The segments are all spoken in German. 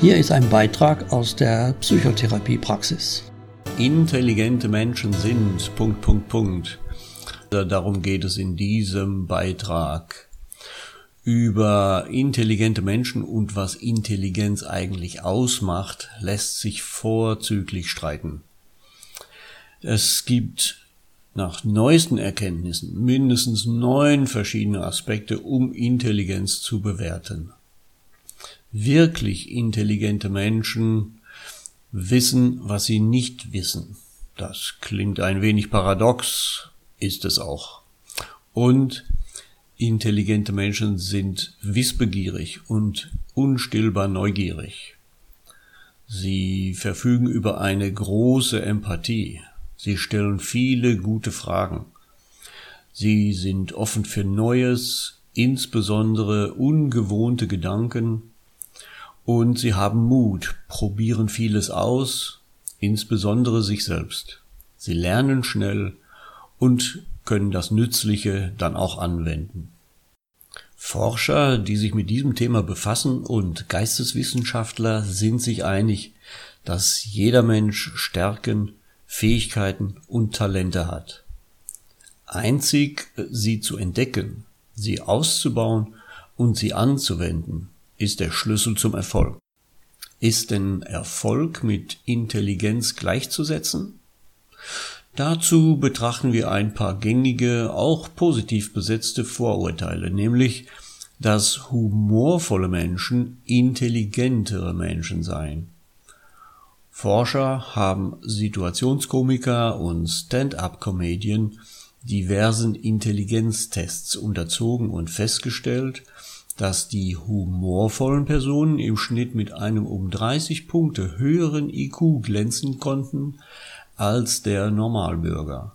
Hier ist ein Beitrag aus der Psychotherapiepraxis. Intelligente Menschen sind. Punkt, Punkt, Punkt. Darum geht es in diesem Beitrag. Über intelligente Menschen und was Intelligenz eigentlich ausmacht, lässt sich vorzüglich streiten. Es gibt nach neuesten Erkenntnissen mindestens neun verschiedene Aspekte, um Intelligenz zu bewerten. Wirklich intelligente Menschen wissen, was sie nicht wissen. Das klingt ein wenig paradox, ist es auch. Und intelligente Menschen sind wissbegierig und unstillbar neugierig. Sie verfügen über eine große Empathie. Sie stellen viele gute Fragen. Sie sind offen für Neues, insbesondere ungewohnte Gedanken und sie haben Mut, probieren vieles aus, insbesondere sich selbst. Sie lernen schnell und können das Nützliche dann auch anwenden. Forscher, die sich mit diesem Thema befassen und Geisteswissenschaftler sind sich einig, dass jeder Mensch Stärken, Fähigkeiten und Talente hat. Einzig sie zu entdecken, sie auszubauen und sie anzuwenden, ist der Schlüssel zum Erfolg. Ist denn Erfolg mit Intelligenz gleichzusetzen? Dazu betrachten wir ein paar gängige, auch positiv besetzte Vorurteile, nämlich, dass humorvolle Menschen intelligentere Menschen seien. Forscher haben Situationskomiker und Stand-up-Comedien diversen Intelligenztests unterzogen und festgestellt, dass die humorvollen Personen im Schnitt mit einem um 30 Punkte höheren IQ glänzen konnten als der Normalbürger.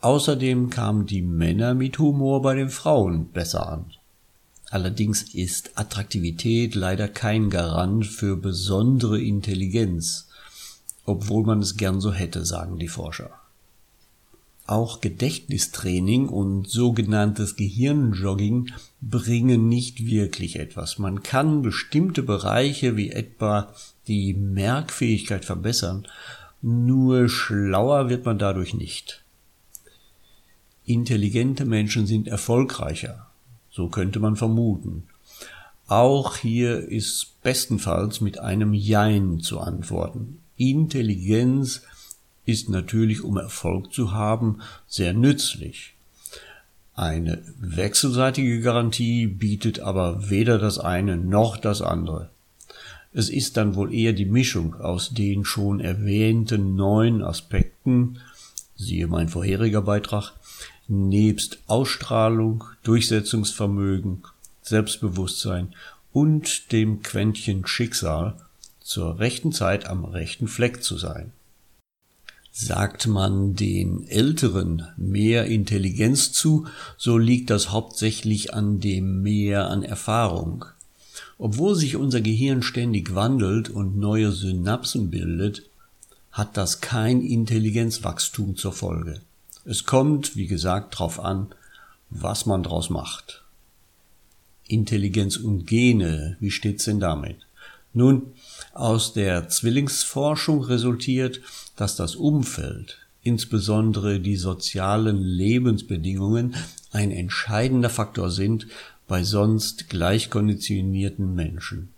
Außerdem kamen die Männer mit Humor bei den Frauen besser an. Allerdings ist Attraktivität leider kein Garant für besondere Intelligenz, obwohl man es gern so hätte, sagen die Forscher. Auch Gedächtnistraining und sogenanntes Gehirnjogging bringen nicht wirklich etwas. Man kann bestimmte Bereiche wie etwa die Merkfähigkeit verbessern, nur schlauer wird man dadurch nicht. Intelligente Menschen sind erfolgreicher, so könnte man vermuten. Auch hier ist bestenfalls mit einem Jein zu antworten. Intelligenz ist natürlich, um Erfolg zu haben, sehr nützlich. Eine wechselseitige Garantie bietet aber weder das eine noch das andere. Es ist dann wohl eher die Mischung aus den schon erwähnten neun Aspekten, siehe mein vorheriger Beitrag, nebst Ausstrahlung, Durchsetzungsvermögen, Selbstbewusstsein und dem Quäntchen Schicksal, zur rechten Zeit am rechten Fleck zu sein. Sagt man den Älteren mehr Intelligenz zu, so liegt das hauptsächlich an dem Mehr an Erfahrung. Obwohl sich unser Gehirn ständig wandelt und neue Synapsen bildet, hat das kein Intelligenzwachstum zur Folge. Es kommt, wie gesagt, drauf an, was man draus macht. Intelligenz und Gene, wie steht's denn damit? Nun, aus der Zwillingsforschung resultiert, dass das Umfeld, insbesondere die sozialen Lebensbedingungen, ein entscheidender Faktor sind bei sonst gleich konditionierten Menschen.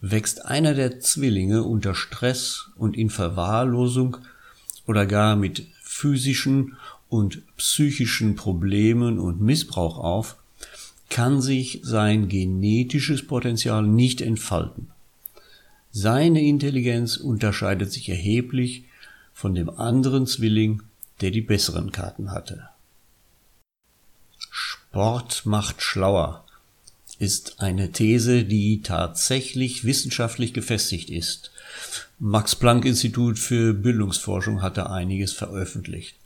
Wächst einer der Zwillinge unter Stress und in Verwahrlosung oder gar mit physischen und psychischen Problemen und Missbrauch auf, kann sich sein genetisches Potenzial nicht entfalten. Seine Intelligenz unterscheidet sich erheblich von dem anderen Zwilling, der die besseren Karten hatte. Sport macht schlauer ist eine These, die tatsächlich wissenschaftlich gefestigt ist. Max Planck Institut für Bildungsforschung hatte einiges veröffentlicht.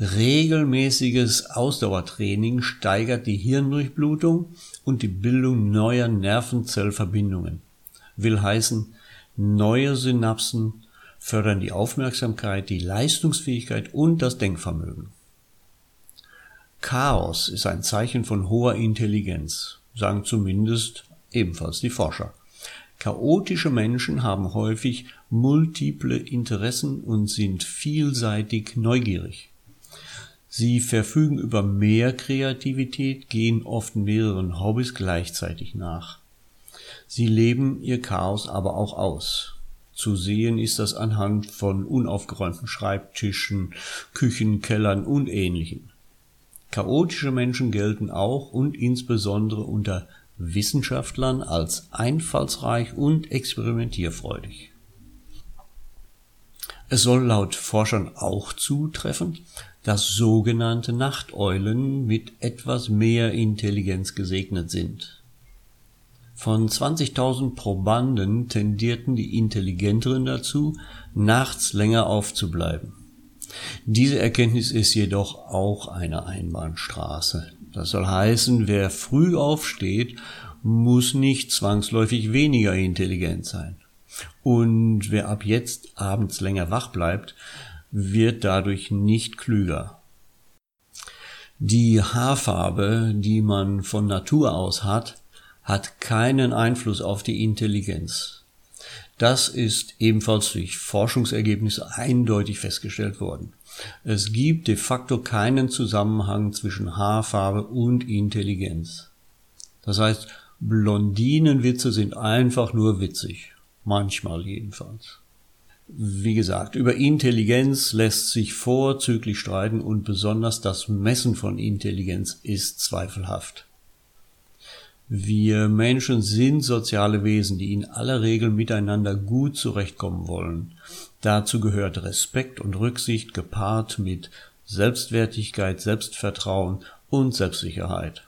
Regelmäßiges Ausdauertraining steigert die Hirndurchblutung und die Bildung neuer Nervenzellverbindungen will heißen, neue Synapsen fördern die Aufmerksamkeit, die Leistungsfähigkeit und das Denkvermögen. Chaos ist ein Zeichen von hoher Intelligenz, sagen zumindest ebenfalls die Forscher. Chaotische Menschen haben häufig multiple Interessen und sind vielseitig neugierig. Sie verfügen über mehr Kreativität, gehen oft mehreren Hobbys gleichzeitig nach. Sie leben ihr Chaos aber auch aus. Zu sehen ist das anhand von unaufgeräumten Schreibtischen, Küchen, Kellern und ähnlichem. Chaotische Menschen gelten auch und insbesondere unter Wissenschaftlern als einfallsreich und experimentierfreudig. Es soll laut Forschern auch zutreffen, dass sogenannte Nachteulen mit etwas mehr Intelligenz gesegnet sind. Von 20.000 Probanden tendierten die Intelligenteren dazu, nachts länger aufzubleiben. Diese Erkenntnis ist jedoch auch eine Einbahnstraße. Das soll heißen, wer früh aufsteht, muss nicht zwangsläufig weniger intelligent sein. Und wer ab jetzt abends länger wach bleibt, wird dadurch nicht klüger. Die Haarfarbe, die man von Natur aus hat, hat keinen Einfluss auf die Intelligenz. Das ist ebenfalls durch Forschungsergebnisse eindeutig festgestellt worden. Es gibt de facto keinen Zusammenhang zwischen Haarfarbe und Intelligenz. Das heißt, Blondinenwitze sind einfach nur witzig. Manchmal jedenfalls. Wie gesagt, über Intelligenz lässt sich vorzüglich streiten und besonders das Messen von Intelligenz ist zweifelhaft. Wir Menschen sind soziale Wesen, die in aller Regel miteinander gut zurechtkommen wollen. Dazu gehört Respekt und Rücksicht gepaart mit Selbstwertigkeit, Selbstvertrauen und Selbstsicherheit.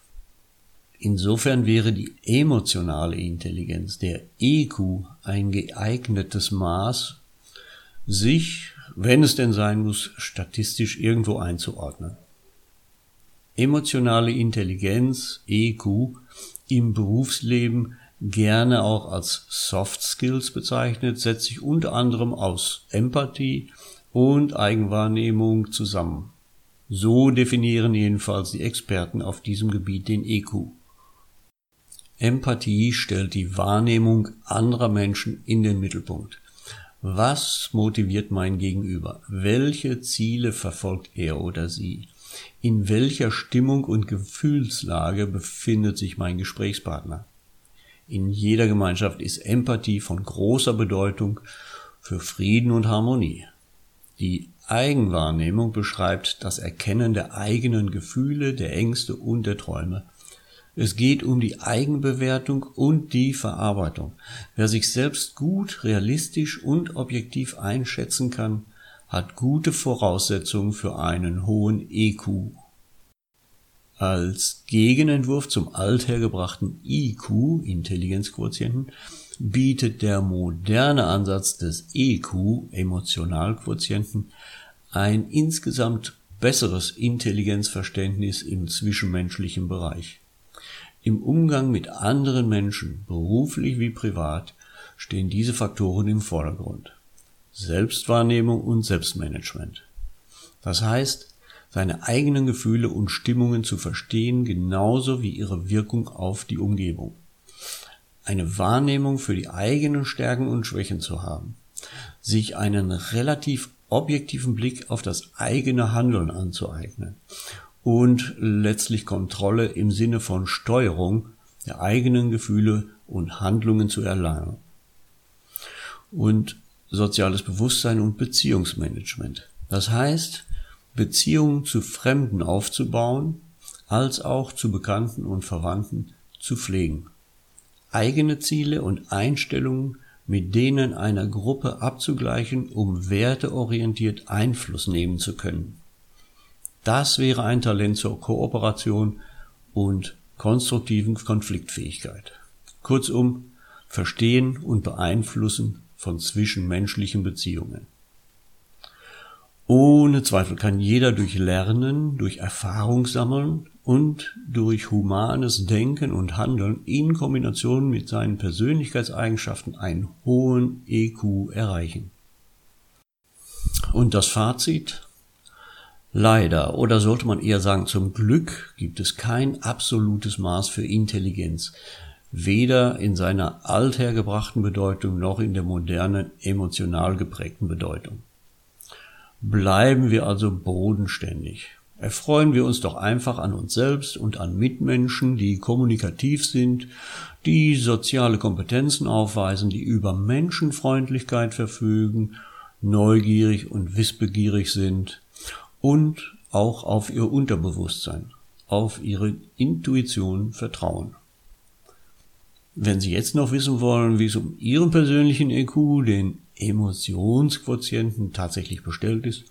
Insofern wäre die emotionale Intelligenz, der EQ, ein geeignetes Maß, sich, wenn es denn sein muss, statistisch irgendwo einzuordnen. Emotionale Intelligenz, EQ, im Berufsleben gerne auch als Soft Skills bezeichnet, setzt sich unter anderem aus Empathie und Eigenwahrnehmung zusammen. So definieren jedenfalls die Experten auf diesem Gebiet den EQ. Empathie stellt die Wahrnehmung anderer Menschen in den Mittelpunkt. Was motiviert mein Gegenüber? Welche Ziele verfolgt er oder sie? In welcher Stimmung und Gefühlslage befindet sich mein Gesprächspartner? In jeder Gemeinschaft ist Empathie von großer Bedeutung für Frieden und Harmonie. Die Eigenwahrnehmung beschreibt das Erkennen der eigenen Gefühle, der Ängste und der Träume. Es geht um die Eigenbewertung und die Verarbeitung. Wer sich selbst gut, realistisch und objektiv einschätzen kann, hat gute Voraussetzungen für einen hohen EQ. Als Gegenentwurf zum althergebrachten IQ, Intelligenzquotienten, bietet der moderne Ansatz des EQ, Emotionalquotienten, ein insgesamt besseres Intelligenzverständnis im zwischenmenschlichen Bereich. Im Umgang mit anderen Menschen, beruflich wie privat, stehen diese Faktoren im Vordergrund. Selbstwahrnehmung und Selbstmanagement. Das heißt, seine eigenen Gefühle und Stimmungen zu verstehen, genauso wie ihre Wirkung auf die Umgebung. Eine Wahrnehmung für die eigenen Stärken und Schwächen zu haben. Sich einen relativ objektiven Blick auf das eigene Handeln anzueignen. Und letztlich Kontrolle im Sinne von Steuerung der eigenen Gefühle und Handlungen zu erlangen. Und soziales Bewusstsein und Beziehungsmanagement. Das heißt, Beziehungen zu Fremden aufzubauen, als auch zu Bekannten und Verwandten zu pflegen. Eigene Ziele und Einstellungen mit denen einer Gruppe abzugleichen, um werteorientiert Einfluss nehmen zu können. Das wäre ein Talent zur Kooperation und konstruktiven Konfliktfähigkeit. Kurzum, verstehen und beeinflussen von zwischenmenschlichen Beziehungen. Ohne Zweifel kann jeder durch Lernen, durch Erfahrung sammeln und durch humanes Denken und Handeln in Kombination mit seinen Persönlichkeitseigenschaften einen hohen EQ erreichen. Und das Fazit? Leider, oder sollte man eher sagen zum Glück, gibt es kein absolutes Maß für Intelligenz. Weder in seiner althergebrachten Bedeutung noch in der modernen emotional geprägten Bedeutung. Bleiben wir also bodenständig. Erfreuen wir uns doch einfach an uns selbst und an Mitmenschen, die kommunikativ sind, die soziale Kompetenzen aufweisen, die über Menschenfreundlichkeit verfügen, neugierig und wissbegierig sind und auch auf ihr Unterbewusstsein, auf ihre Intuition vertrauen. Wenn Sie jetzt noch wissen wollen, wie es um Ihren persönlichen EQ, den Emotionsquotienten, tatsächlich bestellt ist,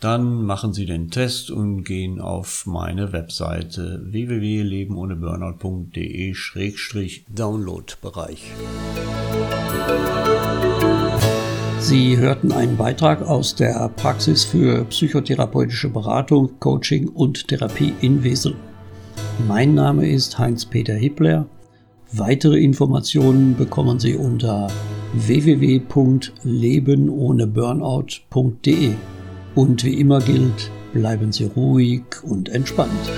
dann machen Sie den Test und gehen auf meine Webseite www.lebenohneburnout.de-download-Bereich. Sie hörten einen Beitrag aus der Praxis für psychotherapeutische Beratung, Coaching und Therapie in Wesel. Mein Name ist Heinz-Peter Hippler. Weitere Informationen bekommen Sie unter www.lebenohneburnout.de. Und wie immer gilt, bleiben Sie ruhig und entspannt.